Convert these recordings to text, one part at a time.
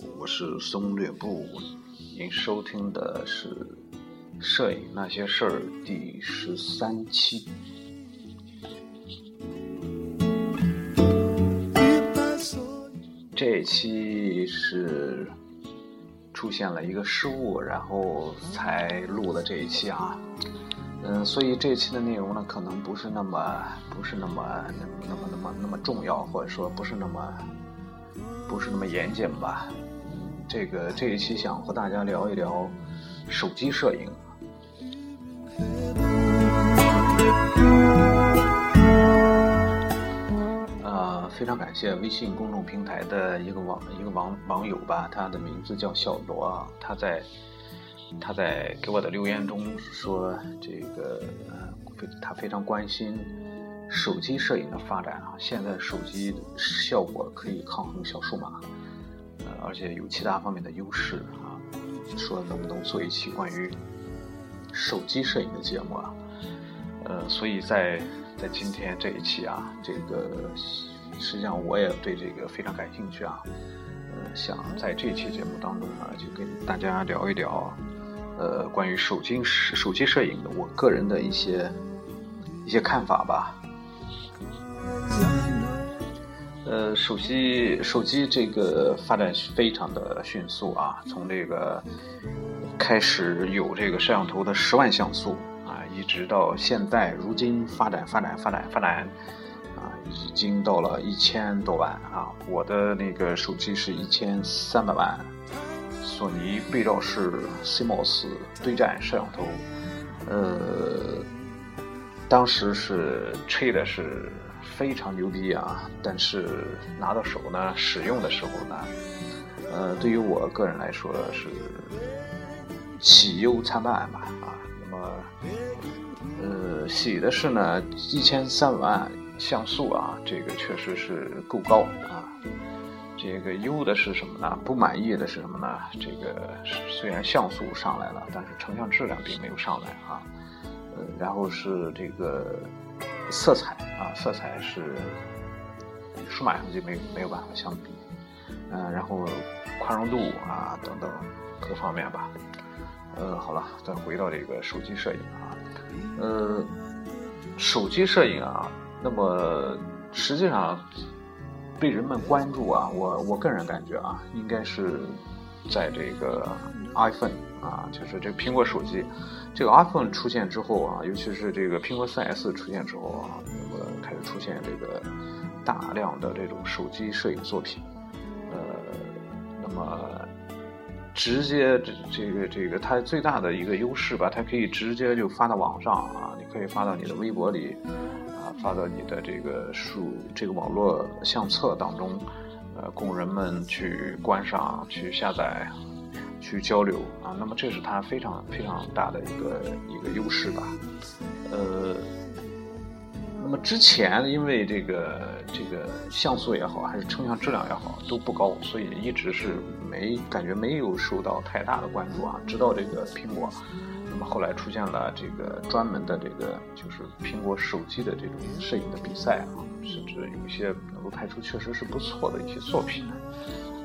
我是松略布，您收听的是《摄影那些事儿》第十三期。这一期是出现了一个失误，然后才录的这一期啊。嗯，所以这一期的内容呢，可能不是那么不是那么那么那么那么那么重要，或者说不是那么不是那么严谨吧。这个这一期想和大家聊一聊手机摄影。呃，非常感谢微信公众平台的一个网一个网网友吧，他的名字叫小罗，他在。他在给我的留言中说：“这个非，他非常关心手机摄影的发展啊。现在手机效果可以抗衡小数码，而且有其他方面的优势啊。说能不能做一期关于手机摄影的节目啊？呃，所以在在今天这一期啊，这个实际上我也对这个非常感兴趣啊。呃，想在这期节目当中呢，就跟大家聊一聊。”呃，关于手机手机摄影的，我个人的一些一些看法吧。呃，手机手机这个发展非常的迅速啊，从这个开始有这个摄像头的十万像素啊，一直到现在，如今发展发展发展发展啊，已经到了一千多万啊，我的那个手机是一千三百万。索尼背照式 CMOS 对战摄像头，呃，当时是吹的是非常牛逼啊，但是拿到手呢，使用的时候呢，呃，对于我个人来说是喜忧参半吧啊。那么，呃，喜的是呢，一千三百万像素啊，这个确实是够高啊。这个优的是什么呢？不满意的是什么呢？这个虽然像素上来了，但是成像质量并没有上来啊。呃，然后是这个色彩啊，色彩是数码相机没没有办法相比。嗯，然后宽容度啊等等各方面吧。呃，好了，再回到这个手机摄影啊。呃，手机摄影啊，那么实际上。被人们关注啊，我我个人感觉啊，应该是在这个 iPhone 啊，就是这苹果手机，这个 iPhone 出现之后啊，尤其是这个苹果 4S 出现之后啊，那么开始出现这个大量的这种手机摄影作品，呃，那么直接这这个这个它最大的一个优势吧，它可以直接就发到网上啊，你可以发到你的微博里啊。发到你的这个数这个网络相册当中，呃，供人们去观赏、去下载、去交流啊。那么这是它非常非常大的一个一个优势吧。呃，那么之前因为这个这个像素也好，还是成像质量也好都不高，所以一直是没感觉没有受到太大的关注啊。直到这个苹果。那么后来出现了这个专门的这个就是苹果手机的这种摄影的比赛啊，甚至有一些能够拍出确实是不错的一些作品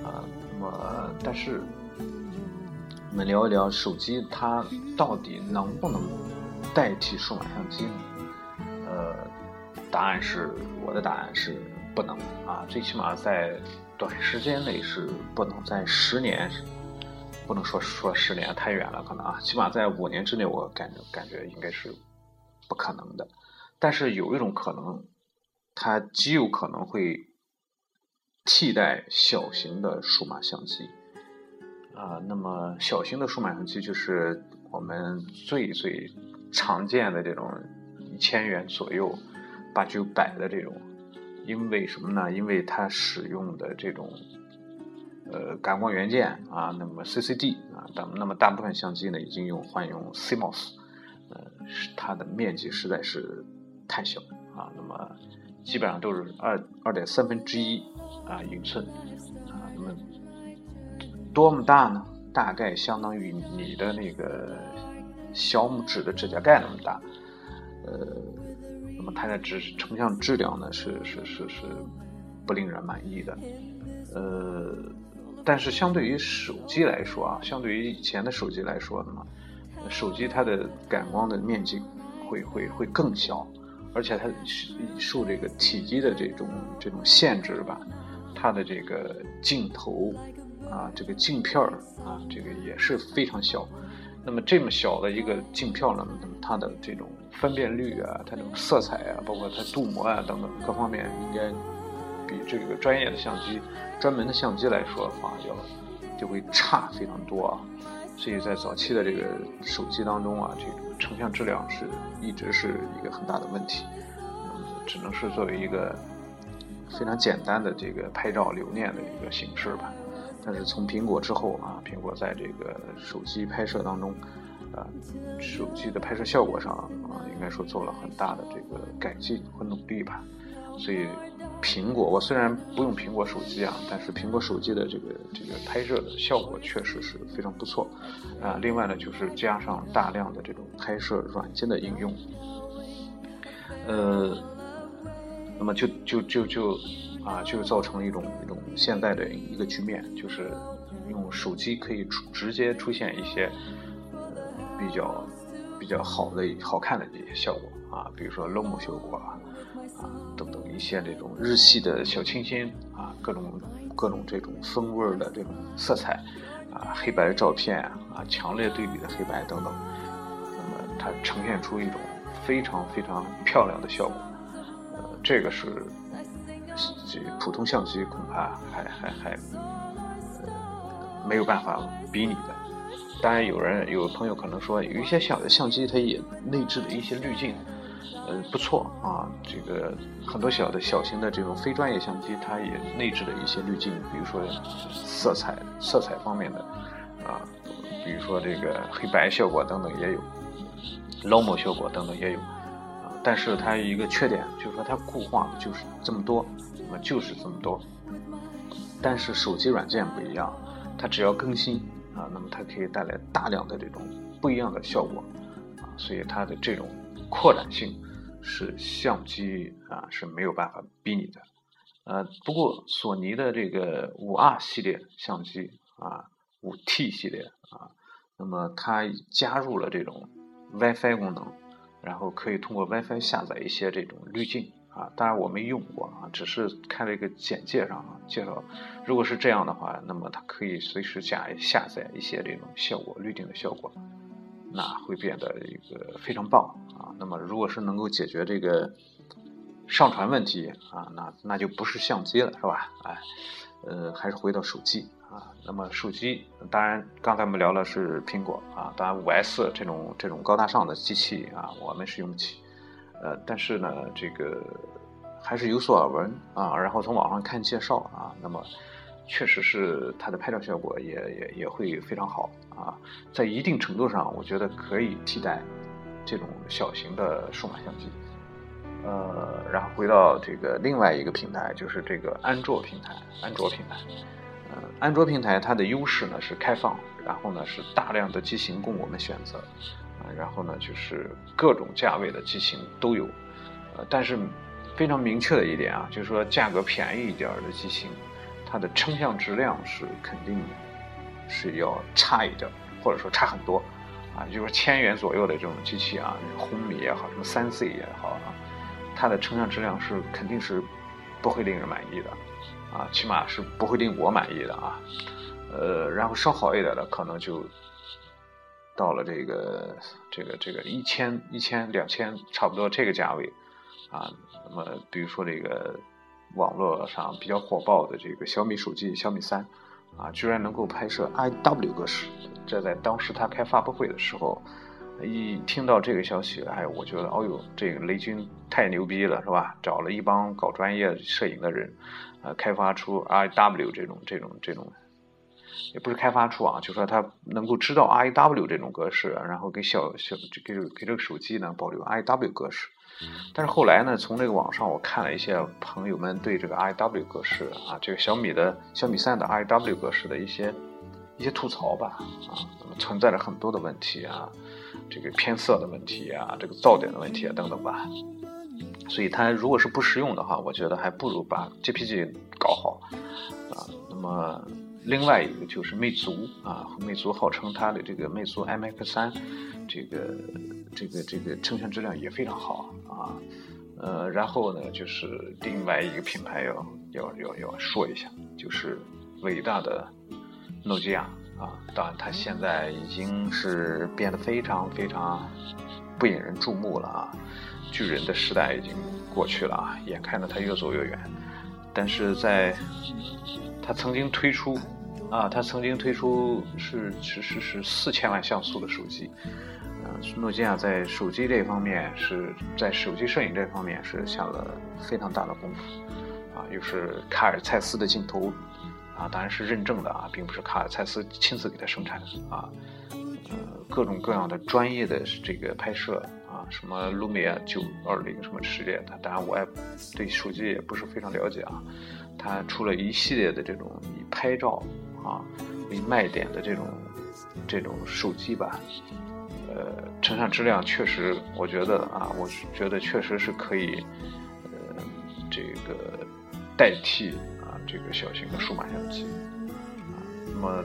啊。那么，但是我们聊一聊手机它到底能不能代替数码相机呢？呃，答案是我的答案是不能啊，最起码在短时间内是不能，在十年。不能说说十年太远了，可能啊，起码在五年之内，我感觉感觉应该是不可能的。但是有一种可能，它极有可能会替代小型的数码相机啊。那么小型的数码相机就是我们最最常见的这种一千元左右、八九百的这种，因为什么呢？因为它使用的这种。呃，感光元件啊，那么 CCD 啊，大那么大部分相机呢已经用换用 CMOS，呃，它的面积实在是太小啊，那么基本上都是二二点三分之一啊英寸啊，那么多么大呢？大概相当于你的那个小拇指的指甲盖那么大，呃，那么它的质成像质量呢是是是是不令人满意的。呃，但是相对于手机来说啊，相对于以前的手机来说呢，手机它的感光的面积会会会更小，而且它受这个体积的这种这种限制吧，它的这个镜头啊，这个镜片儿啊，这个也是非常小。那么这么小的一个镜片呢，那么它的这种分辨率啊，它这种色彩啊，包括它镀膜啊等等各方面，应该比这个专业的相机、专门的相机来说的话，要就会差非常多啊。所以在早期的这个手机当中啊，这个成像质量是一直是一个很大的问题，只能是作为一个非常简单的这个拍照留念的一个形式吧。但是从苹果之后啊，苹果在这个手机拍摄当中，啊，手机的拍摄效果上啊，应该说做了很大的这个改进和努力吧。所以，苹果我虽然不用苹果手机啊，但是苹果手机的这个这个拍摄的效果确实是非常不错。啊，另外呢，就是加上大量的这种拍摄软件的应用，呃，那么就就就就。啊，就造成了一种一种现在的一个局面，就是用手机可以出直接出现一些呃比较比较好的好看的这些效果啊，比如说 lomo 效果啊啊等等一些这种日系的小清新啊，各种各种这种风味的这种色彩啊，黑白照片啊，强烈对比的黑白等等，那么它呈现出一种非常非常漂亮的效果，呃，这个是。这普通相机恐怕还还还呃没有办法比拟的。当然，有人有朋友可能说，有一些小的相机它也内置的一些滤镜，呃，不错啊。这个很多小的小型的这种非专业相机，它也内置了一些滤镜，比如说色彩色彩方面的啊，比如说这个黑白效果等等也有，lomo 效果等等也有。但是它有一个缺点就是说它固化的就是这么多，那么就是这么多。但是手机软件不一样，它只要更新啊，那么它可以带来大量的这种不一样的效果啊，所以它的这种扩展性是相机啊是没有办法比拟的。呃，不过索尼的这个五 R 系列相机啊，五 T 系列啊，那么它加入了这种 WiFi 功能。然后可以通过 WiFi 下载一些这种滤镜啊，当然我没用过啊，只是看了一个简介上啊介绍，如果是这样的话，那么它可以随时加下载一些这种效果滤镜的效果，那会变得一个非常棒啊。那么如果是能够解决这个上传问题啊，那那就不是相机了，是吧？哎，呃，还是回到手机。啊，那么手机当然，刚才我们聊的是苹果啊，当然五 S 这种这种高大上的机器啊，我们是用不起。呃，但是呢，这个还是有所耳闻啊，然后从网上看介绍啊，那么确实是它的拍照效果也也也会非常好啊，在一定程度上，我觉得可以替代这种小型的数码相机。呃，然后回到这个另外一个平台，就是这个安卓平台，安卓平台。安卓平台它的优势呢是开放，然后呢是大量的机型供我们选择，啊，然后呢就是各种价位的机型都有，呃，但是非常明确的一点啊，就是说价格便宜一点的机型，它的成像质量是肯定是要差一点，或者说差很多，啊，就是千元左右的这种机器啊，红米也好，什么三 C 也好啊，它的成像质量是肯定是不会令人满意的。啊，起码是不会令我满意的啊，呃，然后稍好一点的可能就到了这个这个这个一千一千两千差不多这个价位啊。那么比如说这个网络上比较火爆的这个小米手机小米三啊，居然能够拍摄 IW 格式，这在当时他开发布会的时候，一听到这个消息，哎，我觉得哦呦，这个雷军太牛逼了，是吧？找了一帮搞专业摄影的人。呃，开发出 I W 这种这种这种，也不是开发出啊，就说它能够知道 I W 这种格式，然后给小小给给这个手机呢保留 I W 格式。但是后来呢，从这个网上我看了一些朋友们对这个 I W 格式啊，这个小米的小米三的 I W 格式的一些一些吐槽吧啊，那么存在着很多的问题啊，这个偏色的问题啊，这个噪点的问题啊等等吧。所以它如果是不实用的话，我觉得还不如把 JPG 搞好啊。那么另外一个就是魅族啊，魅族号称它的这个魅族 MX 三，这个这个这个成像质量也非常好啊。呃，然后呢，就是另外一个品牌要要要要说一下，就是伟大的诺基亚啊。当然，它现在已经是变得非常非常不引人注目了啊。巨人的时代已经过去了啊，眼看着它越走越远。但是在它曾经推出啊，它曾经推出是是是是四千万像素的手机。诺基亚在手机这方面是在手机摄影这方面是下了非常大的功夫，啊，又是卡尔蔡司的镜头，啊，当然是认证的啊，并不是卡尔蔡司亲自给他生产的啊，呃，各种各样的专业的这个拍摄什么卢米亚九二零什么系列的，当然我也对手机也不是非常了解啊，它出了一系列的这种以拍照啊为卖点的这种这种手机吧。呃，成像质量确实，我觉得啊，我觉得确实是可以，呃，这个代替啊这个小型的数码相机啊。那么，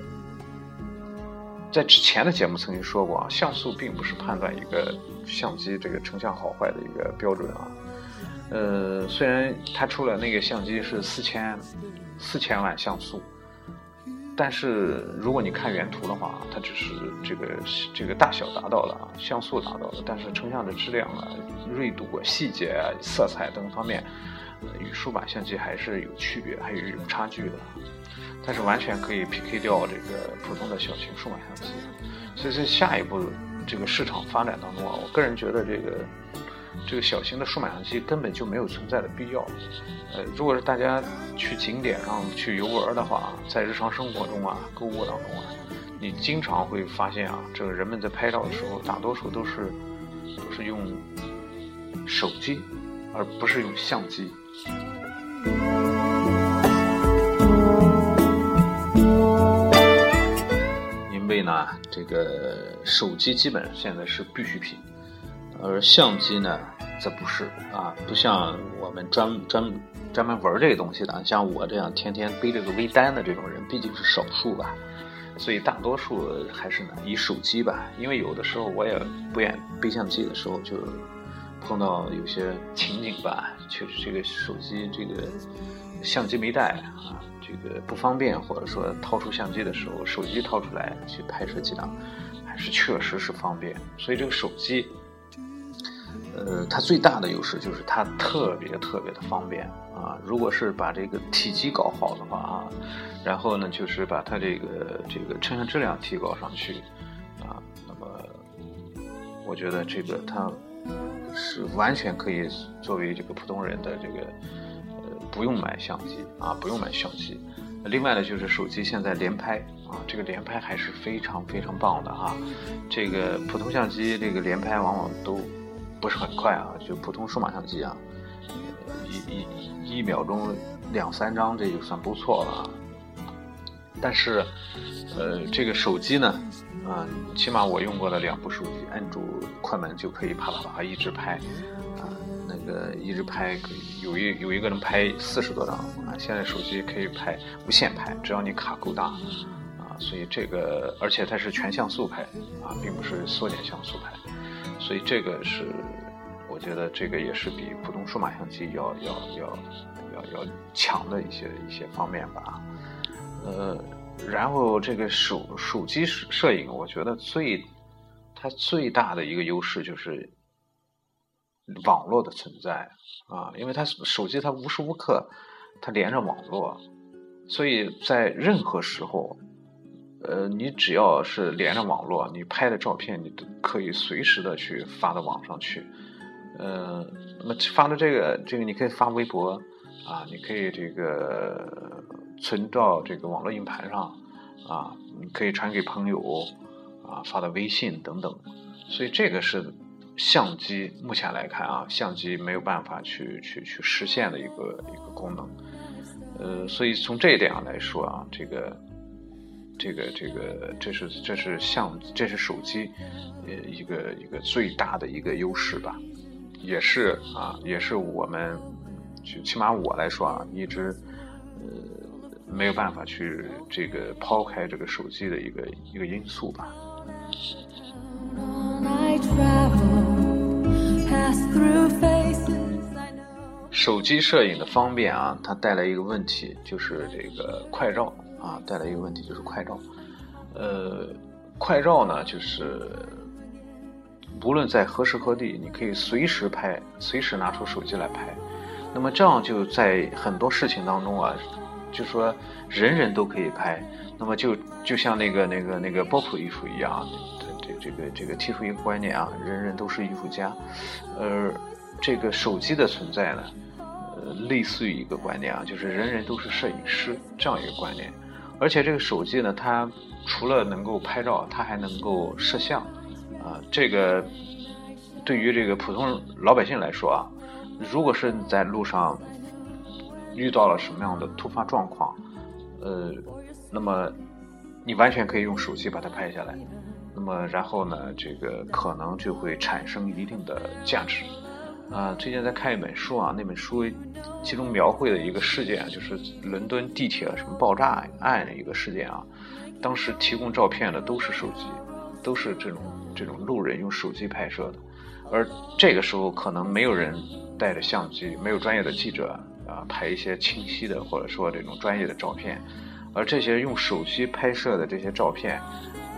在之前的节目曾经说过啊，像素并不是判断一个相机这个成像好坏的一个标准啊。呃，虽然它出了那个相机是四千四千万像素。但是如果你看原图的话，它只是这个这个大小达到了，像素达到了，但是成像的质量啊、锐度啊、细节啊、色彩等方面，与数码相机还是有区别，还有有差距的。但是完全可以 PK 掉这个普通的小型数码相机。所以在下一步这个市场发展当中啊，我个人觉得这个。这个小型的数码相机根本就没有存在的必要。呃，如果是大家去景点上去游玩的话，在日常生活中啊、购物当中啊，你经常会发现啊，这个人们在拍照的时候，大多数都是都是用手机，而不是用相机。因为呢，这个手机基本上现在是必需品。而相机呢，则不是啊，不像我们专专专门玩这个东西的，像我这样天天背这个微单的这种人，毕竟是少数吧。所以大多数还是呢以手机吧，因为有的时候我也不愿背相机的时候，就碰到有些情景吧，确实这个手机这个相机没带啊，这个不方便，或者说掏出相机的时候，手机掏出来去拍摄几张，还是确实是方便。所以这个手机。呃，它最大的优势就是它特别特别的方便啊！如果是把这个体积搞好的话啊，然后呢，就是把它这个这个成像质量提高上去啊，那么我觉得这个它是完全可以作为这个普通人的这个呃不用买相机啊，不用买相机。另外呢，就是手机现在连拍啊，这个连拍还是非常非常棒的啊！这个普通相机这个连拍往往都。不是很快啊，就普通数码相机啊，一一一秒钟两三张，这就算不错了。但是，呃，这个手机呢，啊，起码我用过的两部手机，按住快门就可以啪啪啪一直拍，啊，那个一直拍可以有一有一个能拍四十多张啊。现在手机可以拍无限拍，只要你卡够大啊，所以这个而且它是全像素拍啊，并不是缩减像素拍。所以这个是，我觉得这个也是比普通数码相机要要要要要强的一些一些方面吧。呃，然后这个手手机摄摄影，我觉得最它最大的一个优势就是网络的存在啊，因为它手机它无时无刻它连着网络，所以在任何时候。呃，你只要是连着网络，你拍的照片你都可以随时的去发到网上去。呃，那么发的这个这个你可以发微博啊，你可以这个存到这个网络硬盘上啊，你可以传给朋友啊，发到微信等等。所以这个是相机目前来看啊，相机没有办法去去去实现的一个一个功能。呃，所以从这一点上来说啊，这个。这个这个这是这是相这是手机，呃一个一个最大的一个优势吧，也是啊也是我们，就起码我来说啊一直呃没有办法去这个抛开这个手机的一个一个因素吧。手机摄影的方便啊，它带来一个问题就是这个快照啊，带来一个问题就是快照。呃，快照呢，就是无论在何时何地，你可以随时拍，随时拿出手机来拍。那么这样就在很多事情当中啊，就说人人都可以拍。那么就就像那个那个那个波普艺术一样，这这个这个提出一个观念啊，人人都是艺术家。而这个手机的存在呢，呃，类似于一个观念啊，就是人人都是摄影师这样一个观念。而且这个手机呢，它除了能够拍照，它还能够摄像啊。这个对于这个普通老百姓来说啊。如果是在路上遇到了什么样的突发状况，呃，那么你完全可以用手机把它拍下来，那么然后呢，这个可能就会产生一定的价值。啊，最近在看一本书啊，那本书其中描绘的一个事件啊就是伦敦地铁什么爆炸案的一个事件啊，当时提供照片的都是手机，都是这种这种路人用手机拍摄的。而这个时候可能没有人带着相机，没有专业的记者啊拍一些清晰的或者说这种专业的照片，而这些用手机拍摄的这些照片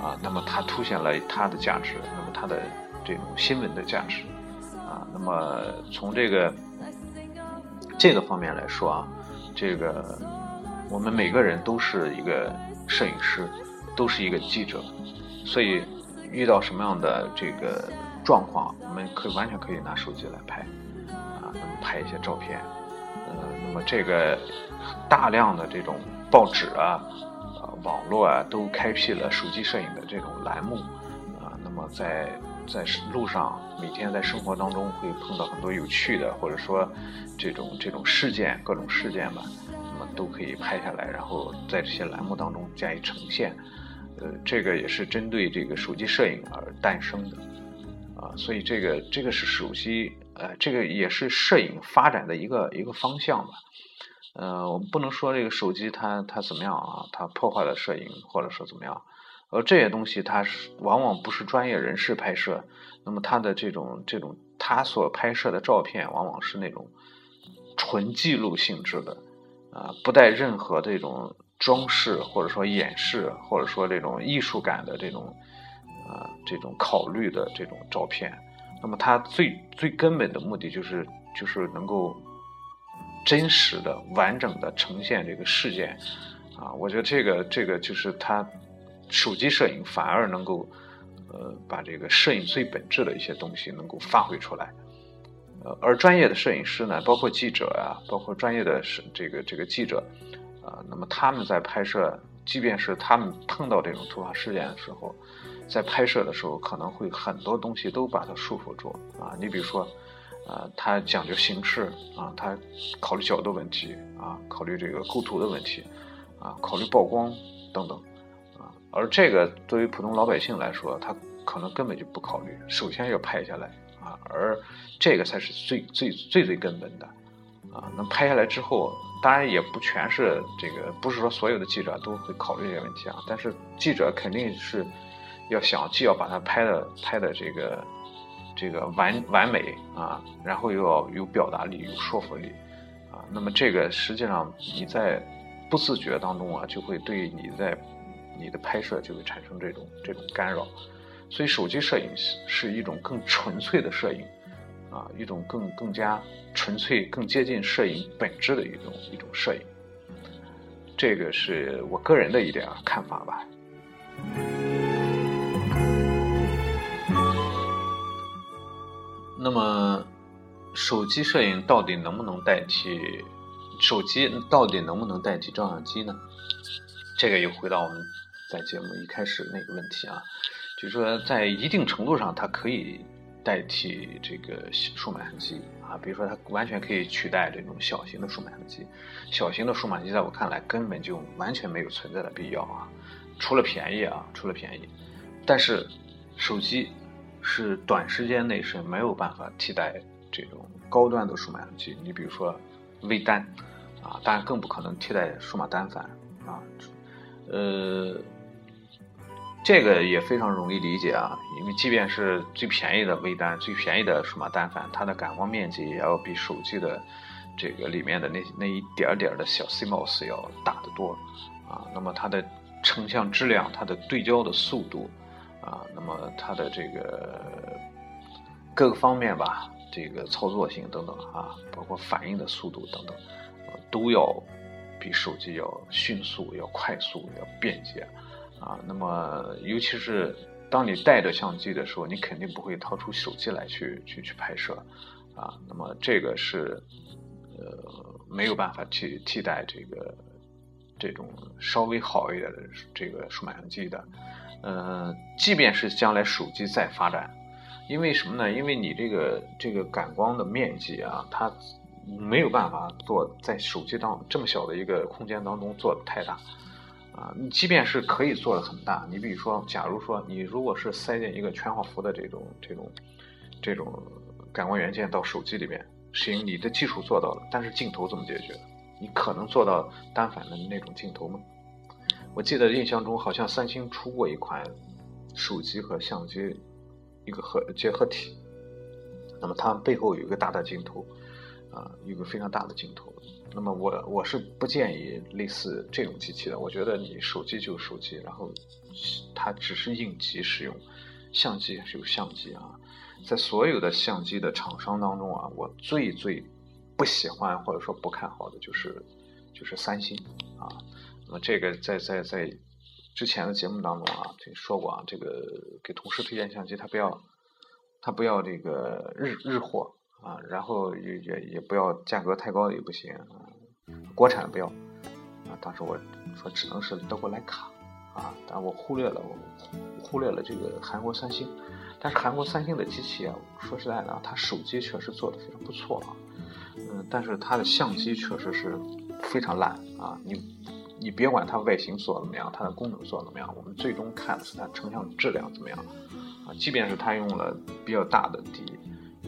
啊，那么它凸显了它的价值，那么它的这种新闻的价值啊，那么从这个这个方面来说啊，这个我们每个人都是一个摄影师，都是一个记者，所以遇到什么样的这个。状况，我们可以完全可以拿手机来拍，啊，那么拍一些照片，呃，那么这个大量的这种报纸啊，呃，网络啊，都开辟了手机摄影的这种栏目，啊，那么在在路上每天在生活当中会碰到很多有趣的，或者说这种这种事件，各种事件吧，那么都可以拍下来，然后在这些栏目当中加以呈现，呃，这个也是针对这个手机摄影而诞生的。啊，所以这个这个是手机，呃，这个也是摄影发展的一个一个方向吧。呃，我们不能说这个手机它它怎么样啊，它破坏了摄影，或者说怎么样。而这些东西它是往往不是专业人士拍摄，那么它的这种这种他所拍摄的照片，往往是那种纯记录性质的，啊，不带任何这种装饰或者说掩饰，或者说这种艺术感的这种。啊，这种考虑的这种照片，那么它最最根本的目的就是就是能够真实的、完整的呈现这个事件。啊，我觉得这个这个就是它手机摄影反而能够呃把这个摄影最本质的一些东西能够发挥出来。呃，而专业的摄影师呢，包括记者啊，包括专业的这个这个记者啊，那么他们在拍摄，即便是他们碰到这种突发事件的时候。在拍摄的时候，可能会很多东西都把它束缚住啊。你比如说，呃，他讲究形式啊，他考虑角度问题啊，考虑这个构图的问题啊，考虑曝光等等啊。而这个对于普通老百姓来说，他可能根本就不考虑，首先要拍下来啊。而这个才是最最最最根本的啊。那拍下来之后，当然也不全是这个，不是说所有的记者都会考虑这些问题啊。但是记者肯定是。要想既要把它拍的拍的这个这个完完美啊，然后又要有表达力、有说服力啊，那么这个实际上你在不自觉当中啊，就会对你在你的拍摄就会产生这种这种干扰。所以手机摄影是一种更纯粹的摄影啊，一种更更加纯粹、更接近摄影本质的一种一种摄影。这个是我个人的一点看法吧。那么，手机摄影到底能不能代替手机？到底能不能代替照相机呢？这个又回到我们在节目一开始那个问题啊，就是说在一定程度上，它可以代替这个数码相机啊，比如说它完全可以取代这种小型的数码相机。小型的数码机在我看来根本就完全没有存在的必要啊，除了便宜啊，除了便宜。但是手机。是短时间内是没有办法替代这种高端的数码相机。你比如说微单，啊，当然更不可能替代数码单反啊，呃，这个也非常容易理解啊，因为即便是最便宜的微单、最便宜的数码单反，它的感光面积也要比手机的这个里面的那那一点点的小 CMOS 要大得多啊。那么它的成像质量、它的对焦的速度啊，那么它的这个各个方面吧。这个操作性等等啊，包括反应的速度等等，都要比手机要迅速、要快速、要便捷啊。那么，尤其是当你带着相机的时候，你肯定不会掏出手机来去去去拍摄啊。那么，这个是呃没有办法去替代这个这种稍微好一点的这个数码相机的。呃，即便是将来手机再发展。因为什么呢？因为你这个这个感光的面积啊，它没有办法做在手机当这么小的一个空间当中做的太大啊。你即便是可以做的很大，你比如说，假如说你如果是塞进一个全画幅的这种这种这种感光元件到手机里面，行，你的技术做到了，但是镜头怎么解决？你可能做到单反的那种镜头吗？我记得印象中好像三星出过一款手机和相机。一个合结合体，那么它背后有一个大的镜头，啊，一个非常大的镜头。那么我我是不建议类似这种机器的。我觉得你手机就手机，然后它只是应急使用，相机还是有相机啊。在所有的相机的厂商当中啊，我最最不喜欢或者说不看好的就是就是三星啊。那么这个在在在。之前的节目当中啊，这说过啊，这个给同事推荐相机，他不要，他不要这个日日货啊，然后也也也不要价格太高的也不行，啊国产不要啊。当时我说只能是德国徕卡啊，但我忽略了我忽略了这个韩国三星，但是韩国三星的机器啊，说实在的，它手机确实做的非常不错啊，嗯，但是它的相机确实是非常烂啊，你。你别管它外形做的怎么样，它的功能做的怎么样，我们最终看的是它成像质量怎么样啊。即便是它用了比较大的底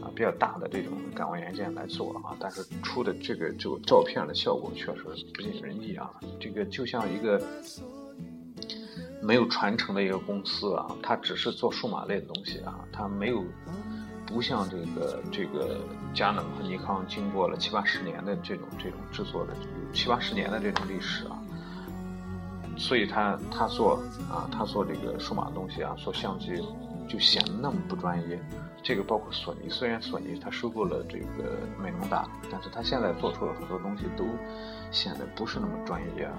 啊，比较大的这种感光元件来做啊，但是出的这个就照片的效果确实不尽人意啊。这个就像一个没有传承的一个公司啊，它只是做数码类的东西啊，它没有不像这个这个佳能和尼康经过了七八十年的这种这种制作的七八十年的这种历史啊。所以他他做啊，他做这个数码东西啊，做相机就显得那么不专业。这个包括索尼，虽然索尼它收购了这个美能达，但是他现在做出了很多东西都显得不是那么专业啊。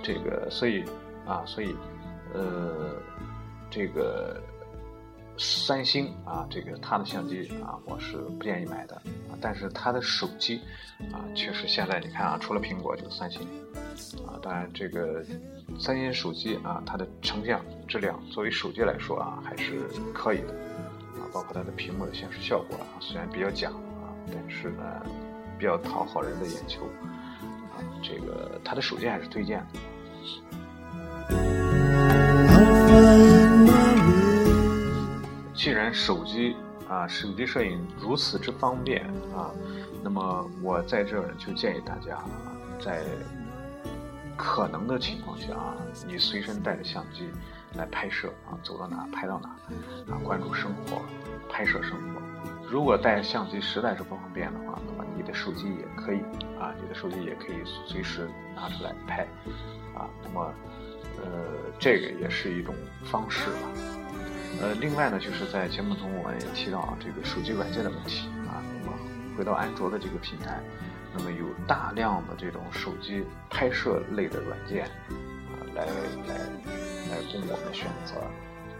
这个所以啊，所以呃，这个三星啊，这个它的相机啊，我是不建议买的啊。但是它的手机啊，确实现在你看啊，除了苹果就是三星。啊，当然，这个三星手机啊，它的成像质量作为手机来说啊，还是可以的啊。包括它的屏幕的显示效果啊，虽然比较假啊，但是呢，比较讨好人的眼球啊。这个它的手机还是推荐的。既然手机啊，手机摄影如此之方便啊，那么我在这儿就建议大家在。可能的情况下啊，你随身带着相机来拍摄啊，走到哪拍到哪啊，关注生活，拍摄生活。如果带相机实在是不方便的话，那么你的手机也可以啊，你的手机也可以随时拿出来拍啊。那么，呃，这个也是一种方式吧。呃，另外呢，就是在节目中我们也提到啊，这个手机软件的问题啊。那么回到安卓的这个平台。那么有大量的这种手机拍摄类的软件啊，来来来供我们选择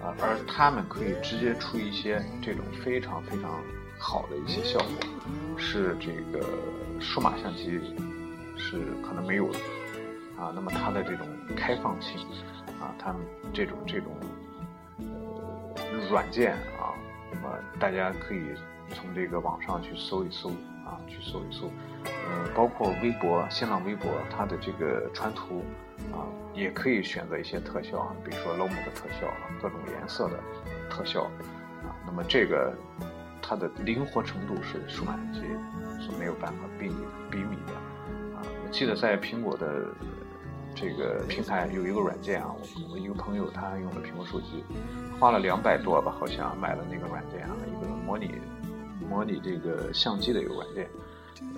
啊，而他们可以直接出一些这种非常非常好的一些效果，是这个数码相机是可能没有的啊。那么它的这种开放性啊，它这种这种软件啊，那么大家可以从这个网上去搜一搜。啊，去搜一搜，呃，包括微博、新浪微博，它的这个传图啊，也可以选择一些特效啊，比如说 Lomo 的特效啊，各种颜色的特效啊。那么这个它的灵活程度是数码相机是没有办法比比拟的啊。我记得在苹果的这个平台有一个软件啊，我我一个朋友他用的苹果手机，花了两百多吧，好像买了那个软件啊，一个模拟模拟这个相机的一个软件，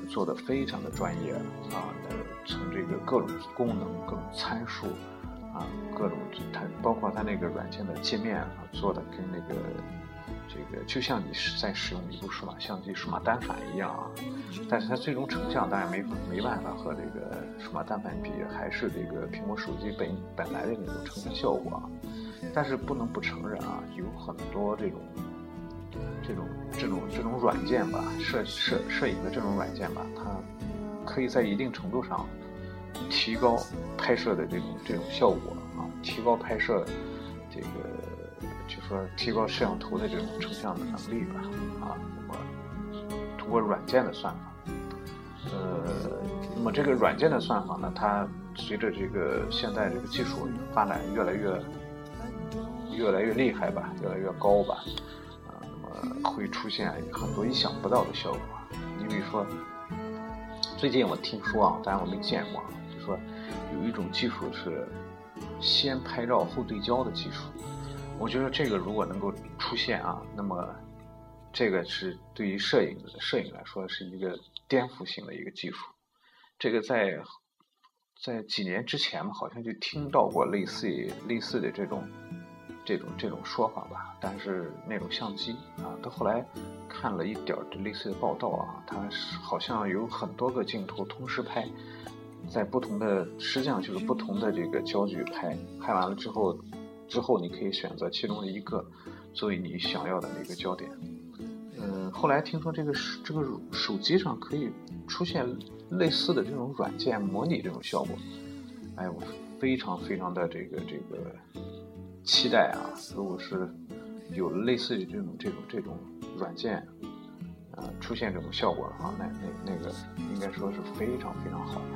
做的非常的专业啊，从这个各种功能、各种参数啊，各种它包括它那个软件的界面啊，做的跟那个。这个就像你是在使用一部数码相机、数码单反一样啊，但是它最终成像当然没没办法和这个数码单反比，还是这个苹果手机本本来的那种成像效果啊。但是不能不承认啊，有很多这种这种这种这种软件吧，摄摄摄影的这种软件吧，它可以在一定程度上提高拍摄的这种这种效果啊，提高拍摄这个。就说提高摄像头的这种成像的能力吧，啊，那么通过软件的算法，呃，那么这个软件的算法呢，它随着这个现在这个技术发展越来越越来越厉害吧，越来越高吧，啊，那么会出现很多意想不到的效果。你比如说，最近我听说啊，当然我没见过，就说有一种技术是先拍照后对焦的技术。我觉得这个如果能够出现啊，那么这个是对于摄影摄影来说是一个颠覆性的一个技术。这个在在几年之前嘛，好像就听到过类似于类似的这种这种这种说法吧。但是那种相机啊，到后来看了一点儿类似的报道啊，它好像有很多个镜头同时拍，在不同的实际上就是不同的这个焦距拍，拍完了之后。之后你可以选择其中的一个作为你想要的那个焦点。嗯，后来听说这个这个手机上可以出现类似的这种软件模拟这种效果。哎，我非常非常的这个这个期待啊！如果是有类似于这种这种这种软件，呃，出现这种效果的话，那那那个应该说是非常非常好的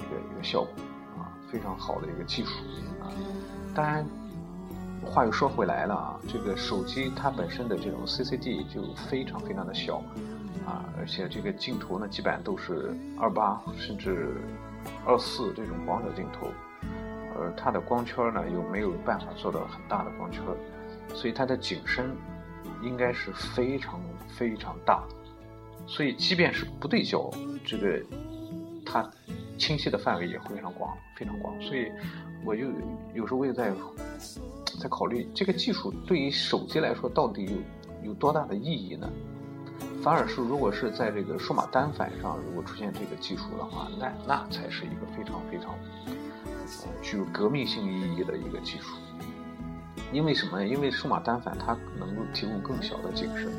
一个一个效果啊，非常好的一个技术啊。当然。话又说回来了啊，这个手机它本身的这种 CCD 就非常非常的小啊，而且这个镜头呢，基本上都是二八甚至二四这种广角镜头，而它的光圈呢又没有办法做到很大的光圈，所以它的景深应该是非常非常大，所以即便是不对焦，这个它清晰的范围也非常广，非常广，所以我就有时候我也在。在考虑这个技术对于手机来说到底有有多大的意义呢？反而是如果是在这个数码单反上，如果出现这个技术的话，那那才是一个非常非常具有革命性意义的一个技术。因为什么呢？因为数码单反它能够提供更小的景深，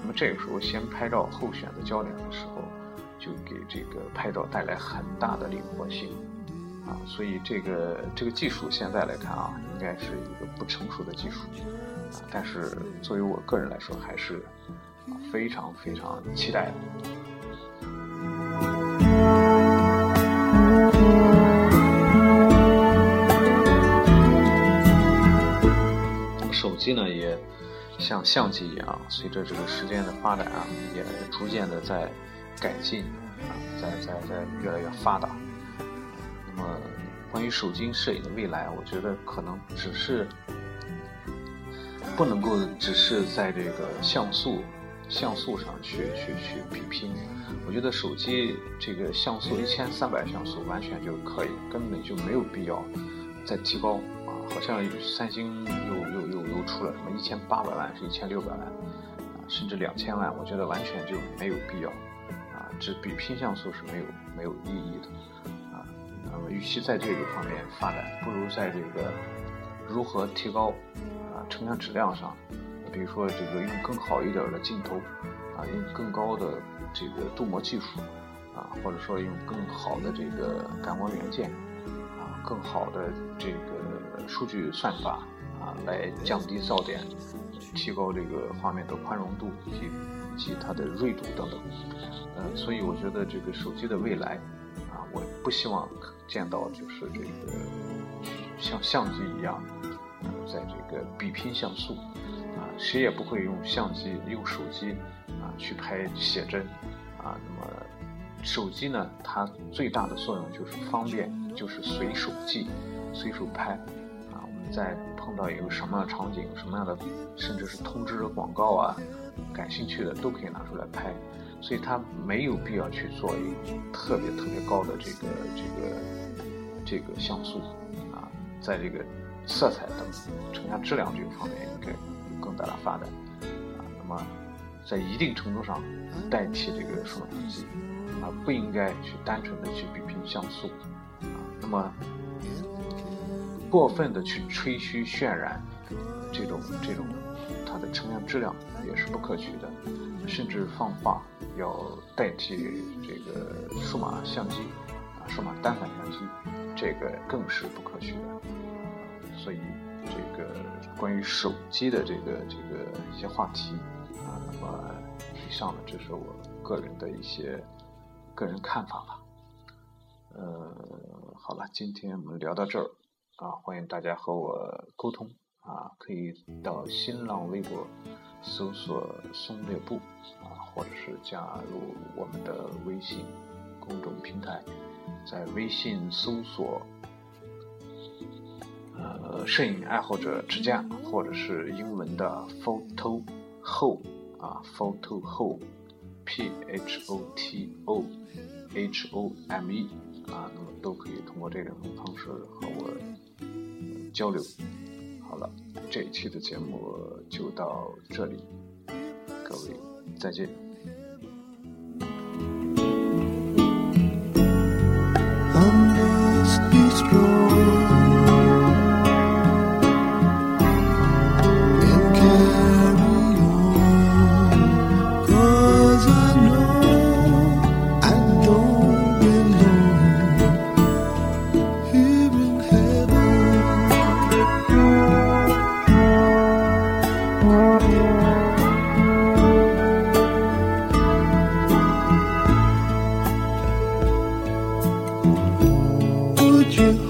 那么这个时候先拍照后选择焦点的时候，就给这个拍照带来很大的灵活性。啊，所以这个这个技术现在来看啊，应该是一个不成熟的技术，啊，但是作为我个人来说，还是非常非常期待的。手机呢，也像相机一样，随着这个时间的发展啊，也逐渐的在改进，啊，在在在越来越发达。那么，关于手机摄影的未来，我觉得可能只是不能够只是在这个像素像素上去去去比拼。我觉得手机这个像素一千三百像素完全就可以，根本就没有必要再提高啊！好像三星又又又又出了什么一千八百万是一千六百万啊，甚至两千万，我觉得完全就没有必要啊！这比拼像素是没有没有意义的。那么，与其在这个方面发展，不如在这个如何提高啊成像质量上，比如说这个用更好一点的镜头啊，用更高的这个镀膜技术啊，或者说用更好的这个感光元件啊，更好的这个数据算法啊，来降低噪点，提高这个画面的宽容度以及及它的锐度等等。呃，所以我觉得这个手机的未来。我不希望见到就是这个像相机一样，在这个比拼像素，啊，谁也不会用相机、用手机啊去拍写真，啊，那么手机呢，它最大的作用就是方便就是随手记，随手拍啊。我们在碰到一个什么样的场景，什么样的，甚至是通知广告啊，感兴趣的都可以拿出来拍。所以它没有必要去做一个特别特别高的这个这个这个像素啊，在这个色彩等成像质量这个方面应该有更大的发展啊。那么在一定程度上代替这个数码相机啊，不应该去单纯的去比拼像素啊。那么过分的去吹嘘渲染这种这种它的成像质量也是不可取的，甚至放话。要代替这个数码相机啊，数码单反相机，这个更是不可取的。所以，这个关于手机的这个这个一些话题啊，那么以上呢，这是我个人的一些个人看法吧。呃，好了，今天我们聊到这儿啊，欢迎大家和我沟通啊，可以到新浪微博搜索“松略布”啊。或者是加入我们的微信公众平台，在微信搜索“呃摄影爱好者之家”或者是英文的 “photo home” 啊，“photo home”，p h o t o h o m e 啊，那么都可以通过这两种方式和我交流。好了，这一期的节目就到这里，各位再见。you.